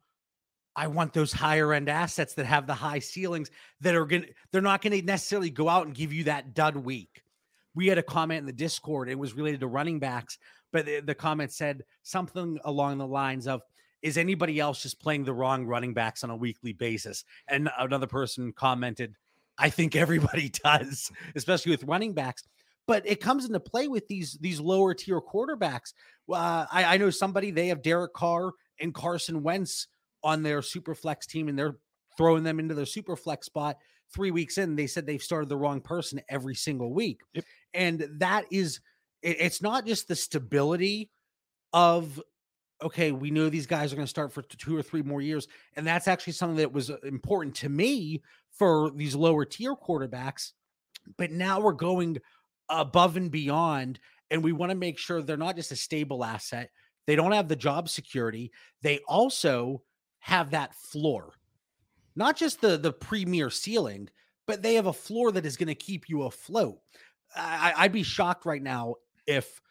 I want those higher end assets that have the high ceilings that are gonna. They're not going to necessarily go out and give you that dud week. We had a comment in the Discord. It was related to running backs, but the, the comment said something along the lines of, "Is anybody else just playing the wrong running backs on a weekly basis?" And another person commented, "I think everybody does, especially with running backs." but it comes into play with these these lower tier quarterbacks. Uh, I, I know somebody they have Derek Carr and Carson Wentz on their super flex team, and they're throwing them into their super flex spot. Three weeks in, they said they've started the wrong person every single week, yep. and that is it, it's not just the stability of okay, we know these guys are going to start for two or three more years. And that's actually something that was uh, important to me for these lower tier quarterbacks. But now we're going above and beyond. And we want to make sure they're not just a stable asset. They don't have the job security. They also have that floor, not just the the premier ceiling, but they have a floor that is going to keep you afloat. I, I'd be shocked right now if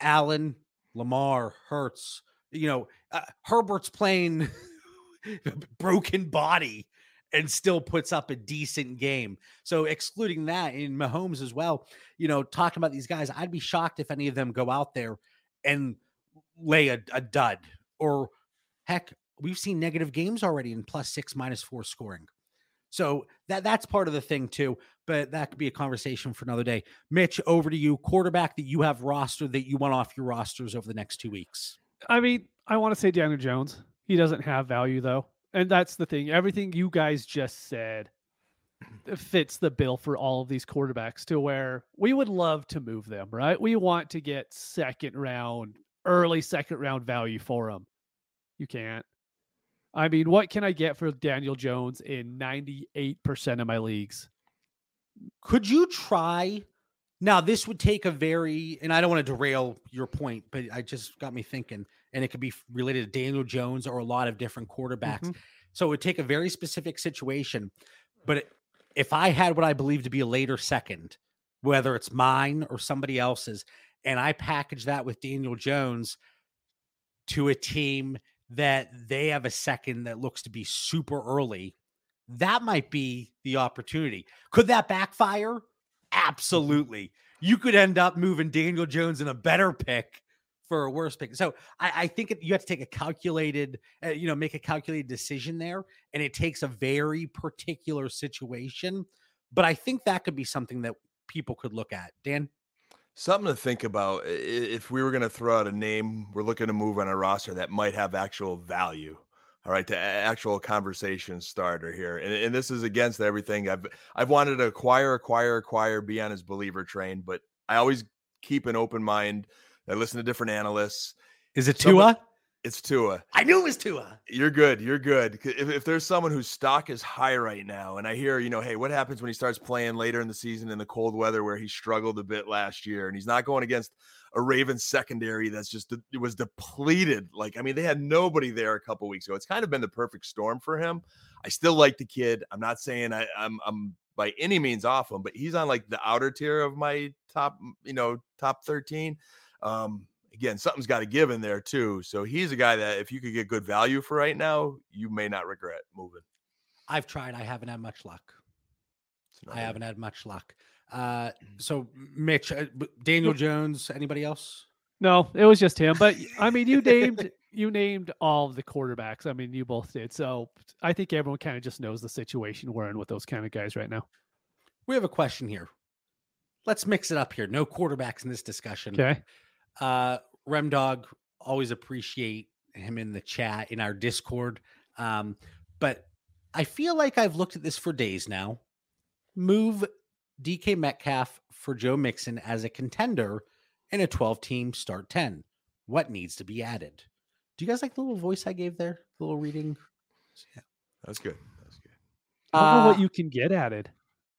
Allen, Lamar, Hurts, you know, uh, Herbert's playing broken body and still puts up a decent game. So excluding that in Mahomes as well, you know, talking about these guys, I'd be shocked if any of them go out there and lay a, a dud or heck, we've seen negative games already in plus six, minus four scoring. So that that's part of the thing too, but that could be a conversation for another day. Mitch, over to you. Quarterback that you have roster that you want off your rosters over the next two weeks. I mean, I want to say Daniel Jones. He doesn't have value though and that's the thing. Everything you guys just said fits the bill for all of these quarterbacks to where we would love to move them, right? We want to get second round, early second round value for them. You can't. I mean, what can I get for Daniel Jones in 98% of my leagues? Could you try? Now, this would take a very, and I don't want to derail your point, but I just got me thinking and it could be related to Daniel Jones or a lot of different quarterbacks. Mm-hmm. So it would take a very specific situation. But if I had what I believe to be a later second, whether it's mine or somebody else's, and I package that with Daniel Jones to a team that they have a second that looks to be super early, that might be the opportunity. Could that backfire? Mm-hmm. Absolutely. You could end up moving Daniel Jones in a better pick for a worse pick. So I, I think it, you have to take a calculated, uh, you know, make a calculated decision there, and it takes a very particular situation. But I think that could be something that people could look at. Dan. Something to think about if we were going to throw out a name we're looking to move on a roster that might have actual value. All right, the actual conversation starter here, and, and this is against everything I've I've wanted to acquire, acquire, acquire, be on his believer train, but I always keep an open mind I listen to different analysts. Is it Tua? It's Tua. I knew it was Tua. You're good. You're good. If, if there's someone whose stock is high right now, and I hear, you know, hey, what happens when he starts playing later in the season in the cold weather where he struggled a bit last year and he's not going against a Ravens secondary that's just it was depleted. Like, I mean, they had nobody there a couple weeks ago. It's kind of been the perfect storm for him. I still like the kid. I'm not saying I, I'm I'm by any means off him, but he's on like the outer tier of my top, you know, top 13. Um, again, something's got to give in there too. So he's a guy that if you could get good value for right now, you may not regret moving. I've tried. I haven't had much luck. I haven't had much luck. Uh, mm. so Mitch, uh, Daniel Jones, anybody else? No, it was just him. But I mean, you named you named all of the quarterbacks. I mean, you both did. So I think everyone kind of just knows the situation we're in with those kind of guys right now. We have a question here. Let's mix it up here. No quarterbacks in this discussion. Okay. Uh, Remdog, always appreciate him in the chat in our Discord. Um, but I feel like I've looked at this for days now. Move DK Metcalf for Joe Mixon as a contender in a 12 team start 10. What needs to be added? Do you guys like the little voice I gave there? The little reading? Yeah, that's good. That's good. I don't know what uh, you can get added.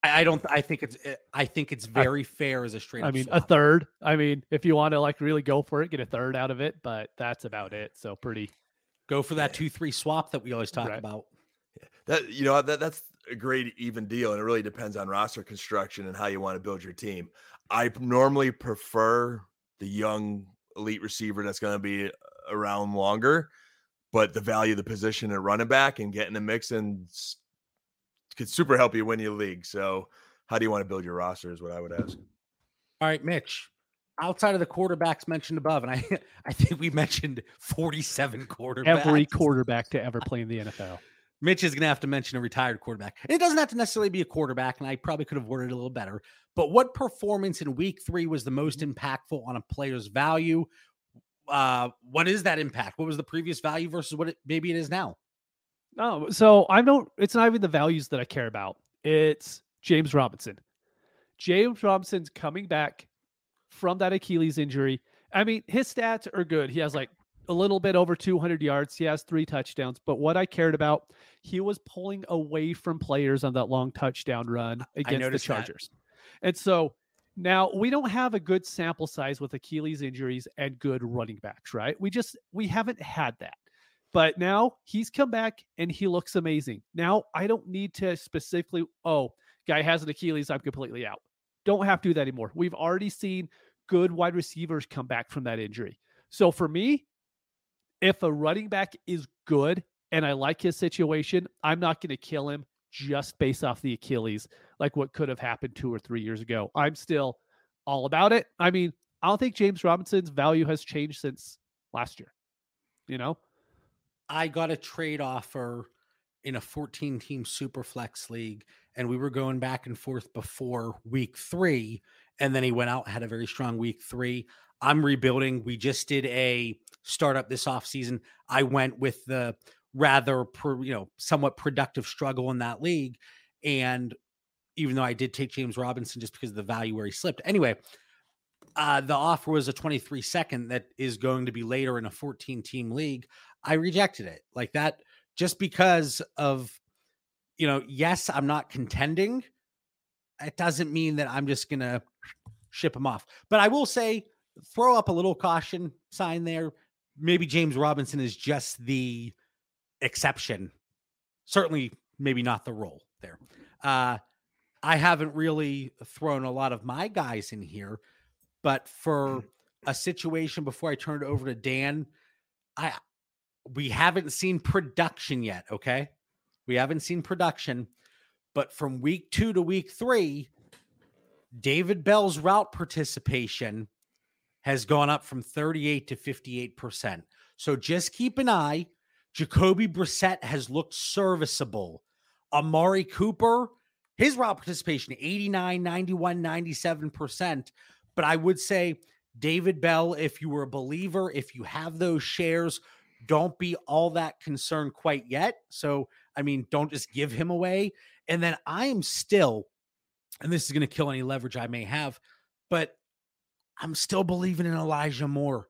I, don't. I think it's. Eh, I think it's very I, fair as a straight. I mean, swap. a third. I mean, if you want to like really go for it, get a third out of it. But that's about it. So pretty. Go for that two three swap that we always talk right. about. That you know that that's a great even deal, and it really depends on roster construction and how you want to build your team. I normally prefer the young elite receiver that's going to be around longer, but the value of the position at running back and getting the Mixon could super help you win your league. So, how do you want to build your roster? Is what I would ask. All right, Mitch. Outside of the quarterbacks mentioned above, and I, I think we mentioned forty-seven quarterbacks. Every quarterback to ever play in the NFL. Mitch is going to have to mention a retired quarterback. And it doesn't have to necessarily be a quarterback, and I probably could have worded it a little better. But what performance in week three was the most impactful on a player's value? Uh, what is that impact? What was the previous value versus what it, maybe it is now? No, so I don't. It's not even the values that I care about. It's James Robinson. James Robinson's coming back from that Achilles injury. I mean, his stats are good. He has like a little bit over 200 yards. He has three touchdowns. But what I cared about, he was pulling away from players on that long touchdown run against the Chargers. That. And so now we don't have a good sample size with Achilles injuries and good running backs, right? We just we haven't had that. But now he's come back and he looks amazing. Now I don't need to specifically, oh, guy has an Achilles, I'm completely out. Don't have to do that anymore. We've already seen good wide receivers come back from that injury. So for me, if a running back is good and I like his situation, I'm not going to kill him just based off the Achilles, like what could have happened two or three years ago. I'm still all about it. I mean, I don't think James Robinson's value has changed since last year. You know, I got a trade offer in a 14 team super flex league and we were going back and forth before week 3 and then he went out had a very strong week 3 I'm rebuilding. We just did a startup this off season I went with the rather you know somewhat productive struggle in that league and even though I did take James Robinson just because of the value where he slipped. Anyway uh, the offer was a 23 second that is going to be later in a 14 team league I rejected it like that just because of, you know, yes, I'm not contending. It doesn't mean that I'm just going to ship him off. But I will say, throw up a little caution sign there. Maybe James Robinson is just the exception. Certainly, maybe not the role there. Uh, I haven't really thrown a lot of my guys in here, but for mm. a situation before I turn it over to Dan, I we haven't seen production yet. Okay. We haven't seen production, but from week two to week three, David Bell's route participation has gone up from 38 to 58%. So just keep an eye. Jacoby Brissett has looked serviceable. Amari Cooper, his route participation 89, 91, 97%. But I would say David Bell, if you were a believer, if you have those shares, don't be all that concerned quite yet. So, I mean, don't just give him away. And then I am still, and this is going to kill any leverage I may have, but I'm still believing in Elijah Moore.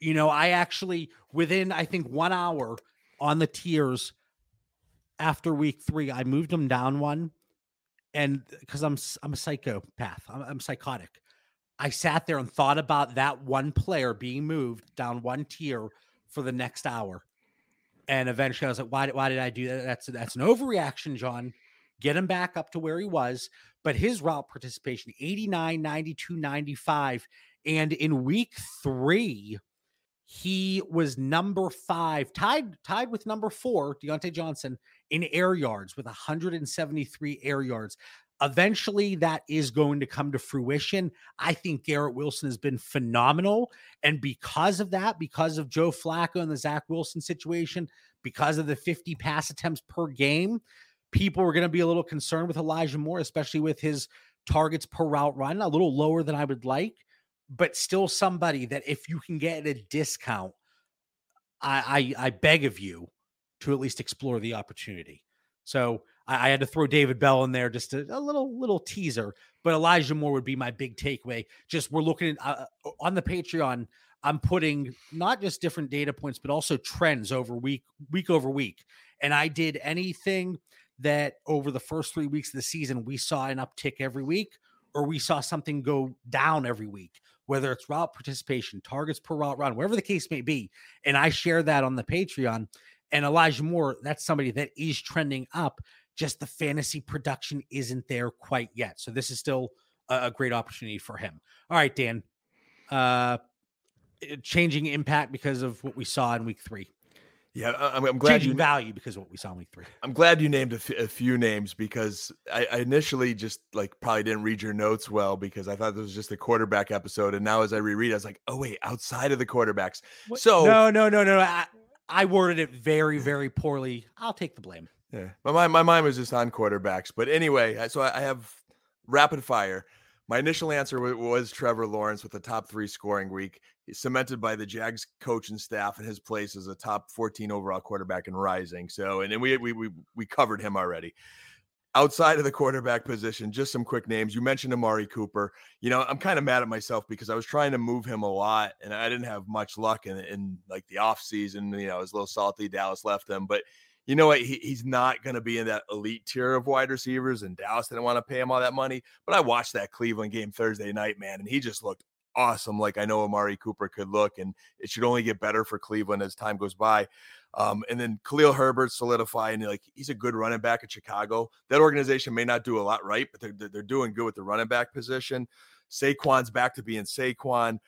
You know, I actually within I think one hour on the tiers after week three, I moved him down one, and because I'm I'm a psychopath, I'm, I'm psychotic. I sat there and thought about that one player being moved down one tier for the next hour. And eventually I was like, why did, why did I do that? That's that's an overreaction, John. Get him back up to where he was. But his route participation 89, 92, 95. And in week three, he was number five, tied, tied with number four, Diontae Johnson, in air yards with 173 air yards. Eventually, that is going to come to fruition. I think Garrett Wilson has been phenomenal. And because of that, because of Joe Flacco and the Zach Wilson situation, because of the 50 pass attempts per game, people were going to be a little concerned with Elijah Moore, especially with his targets per route run, a little lower than I would like, but still somebody that if you can get a discount, I, I, I beg of you to at least explore the opportunity. So I, I had to throw David Bell in there just a, a, little little teaser, but Elijah Moore would be my big takeaway. Just we're looking at uh, uh, on the Patreon. I'm putting not just different data points, but also trends over week week over week. And I did anything that over the first three weeks of the season we saw an uptick every week, or we saw something go down every week whether it's route participation, targets per route run, whatever the case may be. And I share that on the Patreon. And Elijah Moore, that's somebody that is trending up. Just the fantasy production isn't there quite yet. So this is still a, a great opportunity for him. All right, Dan. Uh eh, changing impact because of what we saw in week three. Yeah, I'm, I'm glad Changing you value because of what we saw in week three. I'm glad you named a, f- a few names because I, I initially just like probably didn't read your notes well because I thought this was just a quarterback episode, and now as I reread, I was like, oh wait, outside of the quarterbacks. What? So no, no, no, no. I, I worded it very, very poorly. I'll take the blame. Yeah, my mind, my mind was just on quarterbacks. But anyway, so I have rapid fire. My initial answer was, Trevor Lawrence with a top three scoring week. He's cemented by the Jags coach and staff and his place as a top 14 overall quarterback and rising. So, and then we we we we covered him already. Outside of the quarterback position, just some quick names. You mentioned Amari Cooper. You know, I'm kind of mad at myself because I was trying to move him a lot and I didn't have much luck in, in like the off season. You know, I was a little salty. Dallas left him, but you know what? He, he's not going to be in that elite tier of wide receivers, and Dallas didn't want to pay him all that money. But I watched that Cleveland game Thursday night, man, and he just looked awesome. Like I know Amari Cooper could look, and it should only get better for Cleveland as time goes by. Um, and then Khalil Herbert solidifying like he's a good running back at Chicago. That organization may not do a lot right, but they're they're doing good with the running back position. Saquon's back to being Saquon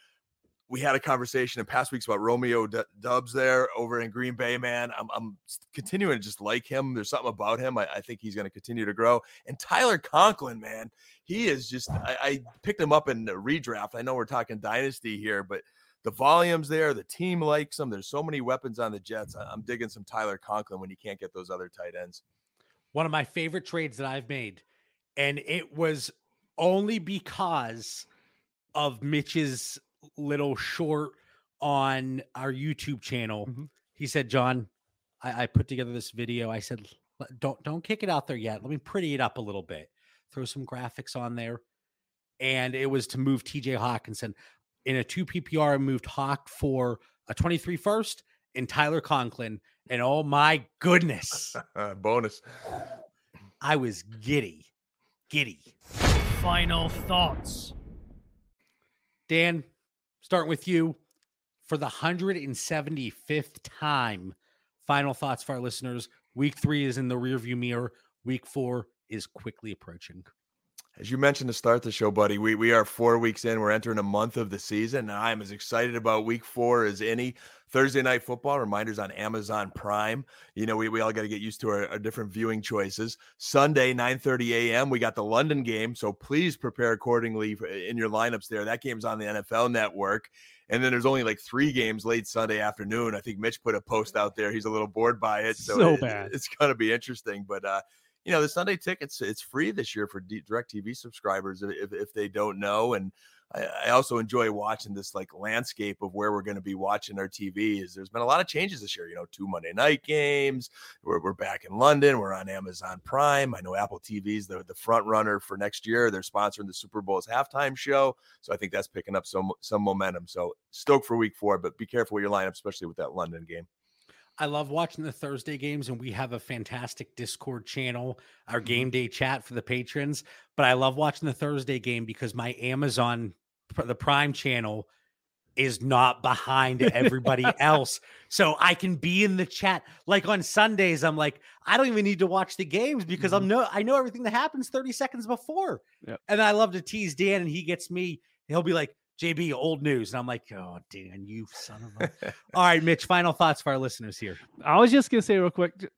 we had a conversation in past weeks about Romeo D- Doubs there over in Green Bay, man. I'm, I'm continuing to just like him. There's something about him. I, I think he's going to continue to grow. And Tyler Conklin, man, he is just, I, I picked him up in the redraft. I know we're talking dynasty here, but the volume's there. The team likes him. There's so many weapons on the Jets. I'm digging some Tyler Conklin when you can't get those other tight ends. One of my favorite trades that I've made. And it was only because of Mitch's little short on our YouTube channel. Mm-hmm. He said, John, I, I, put together this video. I said, don't don't kick it out there yet. Let me pretty it up a little bit. Throw some graphics on there. And it was to move TJ Hockenson. In a two PPR, I moved Hawk for a 23 first and Tyler Conklin. And oh my goodness. Bonus. I was giddy. Giddy. Final thoughts. Dan, starting with you for the 175th time. Final thoughts for our listeners. Week three is in the rearview mirror. Week four is quickly approaching. As you mentioned to start the show, buddy, we, we are four weeks in. We're entering a month of the season, and I'm as excited about week four as any. Thursday night football reminders on Amazon Prime. You know, we, we all got to get used to our, our, different viewing choices. Sunday, 9 30 a.m., we got the London game. So please prepare accordingly in your lineups there. That game's on the NFL network. And then there's only like three games late Sunday afternoon. I think Mitch put a post out there. He's a little bored by it. So, so it, bad. it's going to be interesting. But, uh, you know, the Sunday tickets, it's free this year for D- TV subscribers if, if they don't know. And I, I also enjoy watching this like landscape of where we're going to be watching our TV. Is there's been a lot of changes this year. You know, two Monday night games. We're, we're back in London. We're on Amazon Prime. I know Apple TV's the the front runner for next year. They're sponsoring the Super Bowl's halftime show, so I think that's picking up some some momentum. So stoked for Week Four, but be careful with your lineup, especially with that London game. I love watching the Thursday games, and we have a fantastic Discord channel, our Mm-hmm. game day chat for the patrons. But I love watching the Thursday game because my Amazon, the Prime channel, is not behind everybody else. So I can be in the chat. Like on Sundays, I'm like, I don't even need to watch the games because I'm no, I know everything that happens 30 seconds before. Yep. And I love to tease Dan, and he gets me. He'll be like, JB, old news. And I'm like, oh, Dan, you son of a. All right, Mitch, final thoughts for our listeners here. I was just gonna say real quick, j-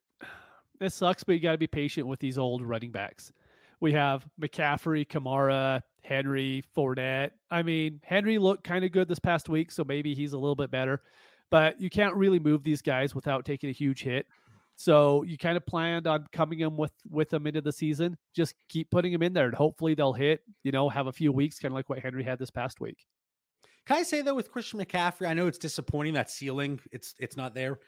it sucks, but you got to be patient with these old running backs. We have McCaffrey, Kamara, Henry, Fournette. I mean, Henry looked kind of good this past week, so maybe he's a little bit better. But you can't really move these guys without taking a huge hit. So you kind of planned on coming them with with them into the season. Just keep putting them in there, and hopefully they'll hit. You know, have a few weeks, kind of like what Henry had this past week. Can I say though with Christian McCaffrey, I know it's disappointing that ceiling, it's it's not there.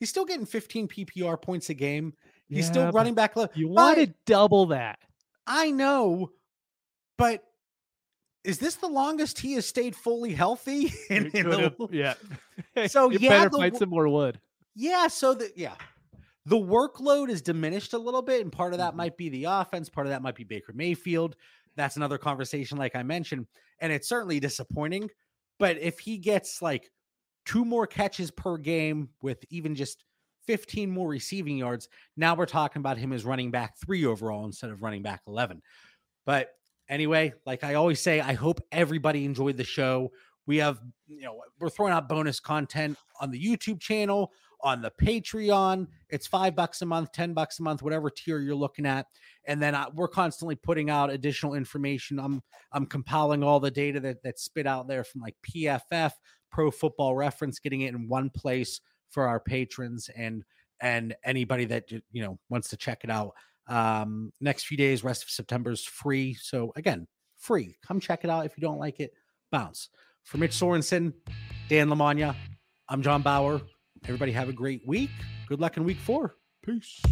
He's still getting 15 PPR points a game. He's Yeah, still running back. Low. You want to double that. I know, but is this the longest he has stayed fully healthy? in- in the- yeah. So, you yeah, better the find some more wood. yeah, so that yeah. The workload is diminished a little bit, and part of Mm-hmm. that might be the offense, part of that might be Baker Mayfield. That's another conversation, like I mentioned, and it's certainly disappointing. But if he gets like two more catches per game with even just 15 more receiving yards, now we're talking about him as running back three overall instead of running back 11. But anyway, like I always say, I hope everybody enjoyed the show. We have, you know, we're throwing out bonus content on the YouTube channel, on the Patreon. It's five bucks a month, 10 bucks a month, whatever tier you're looking at. And then uh, we're constantly putting out additional information. I'm I'm compiling all the data that that's spit out there from like PFF, Pro Football Reference, getting it in one place for our patrons and and anybody that you know wants to check it out. Um, next few days, rest of September is free. So again, free. Come check it out. If you don't like it, bounce. For Mitch Sorensen, Dan Lamagna, I'm John Bauer. Everybody have a great week. Good luck in week four. Peace.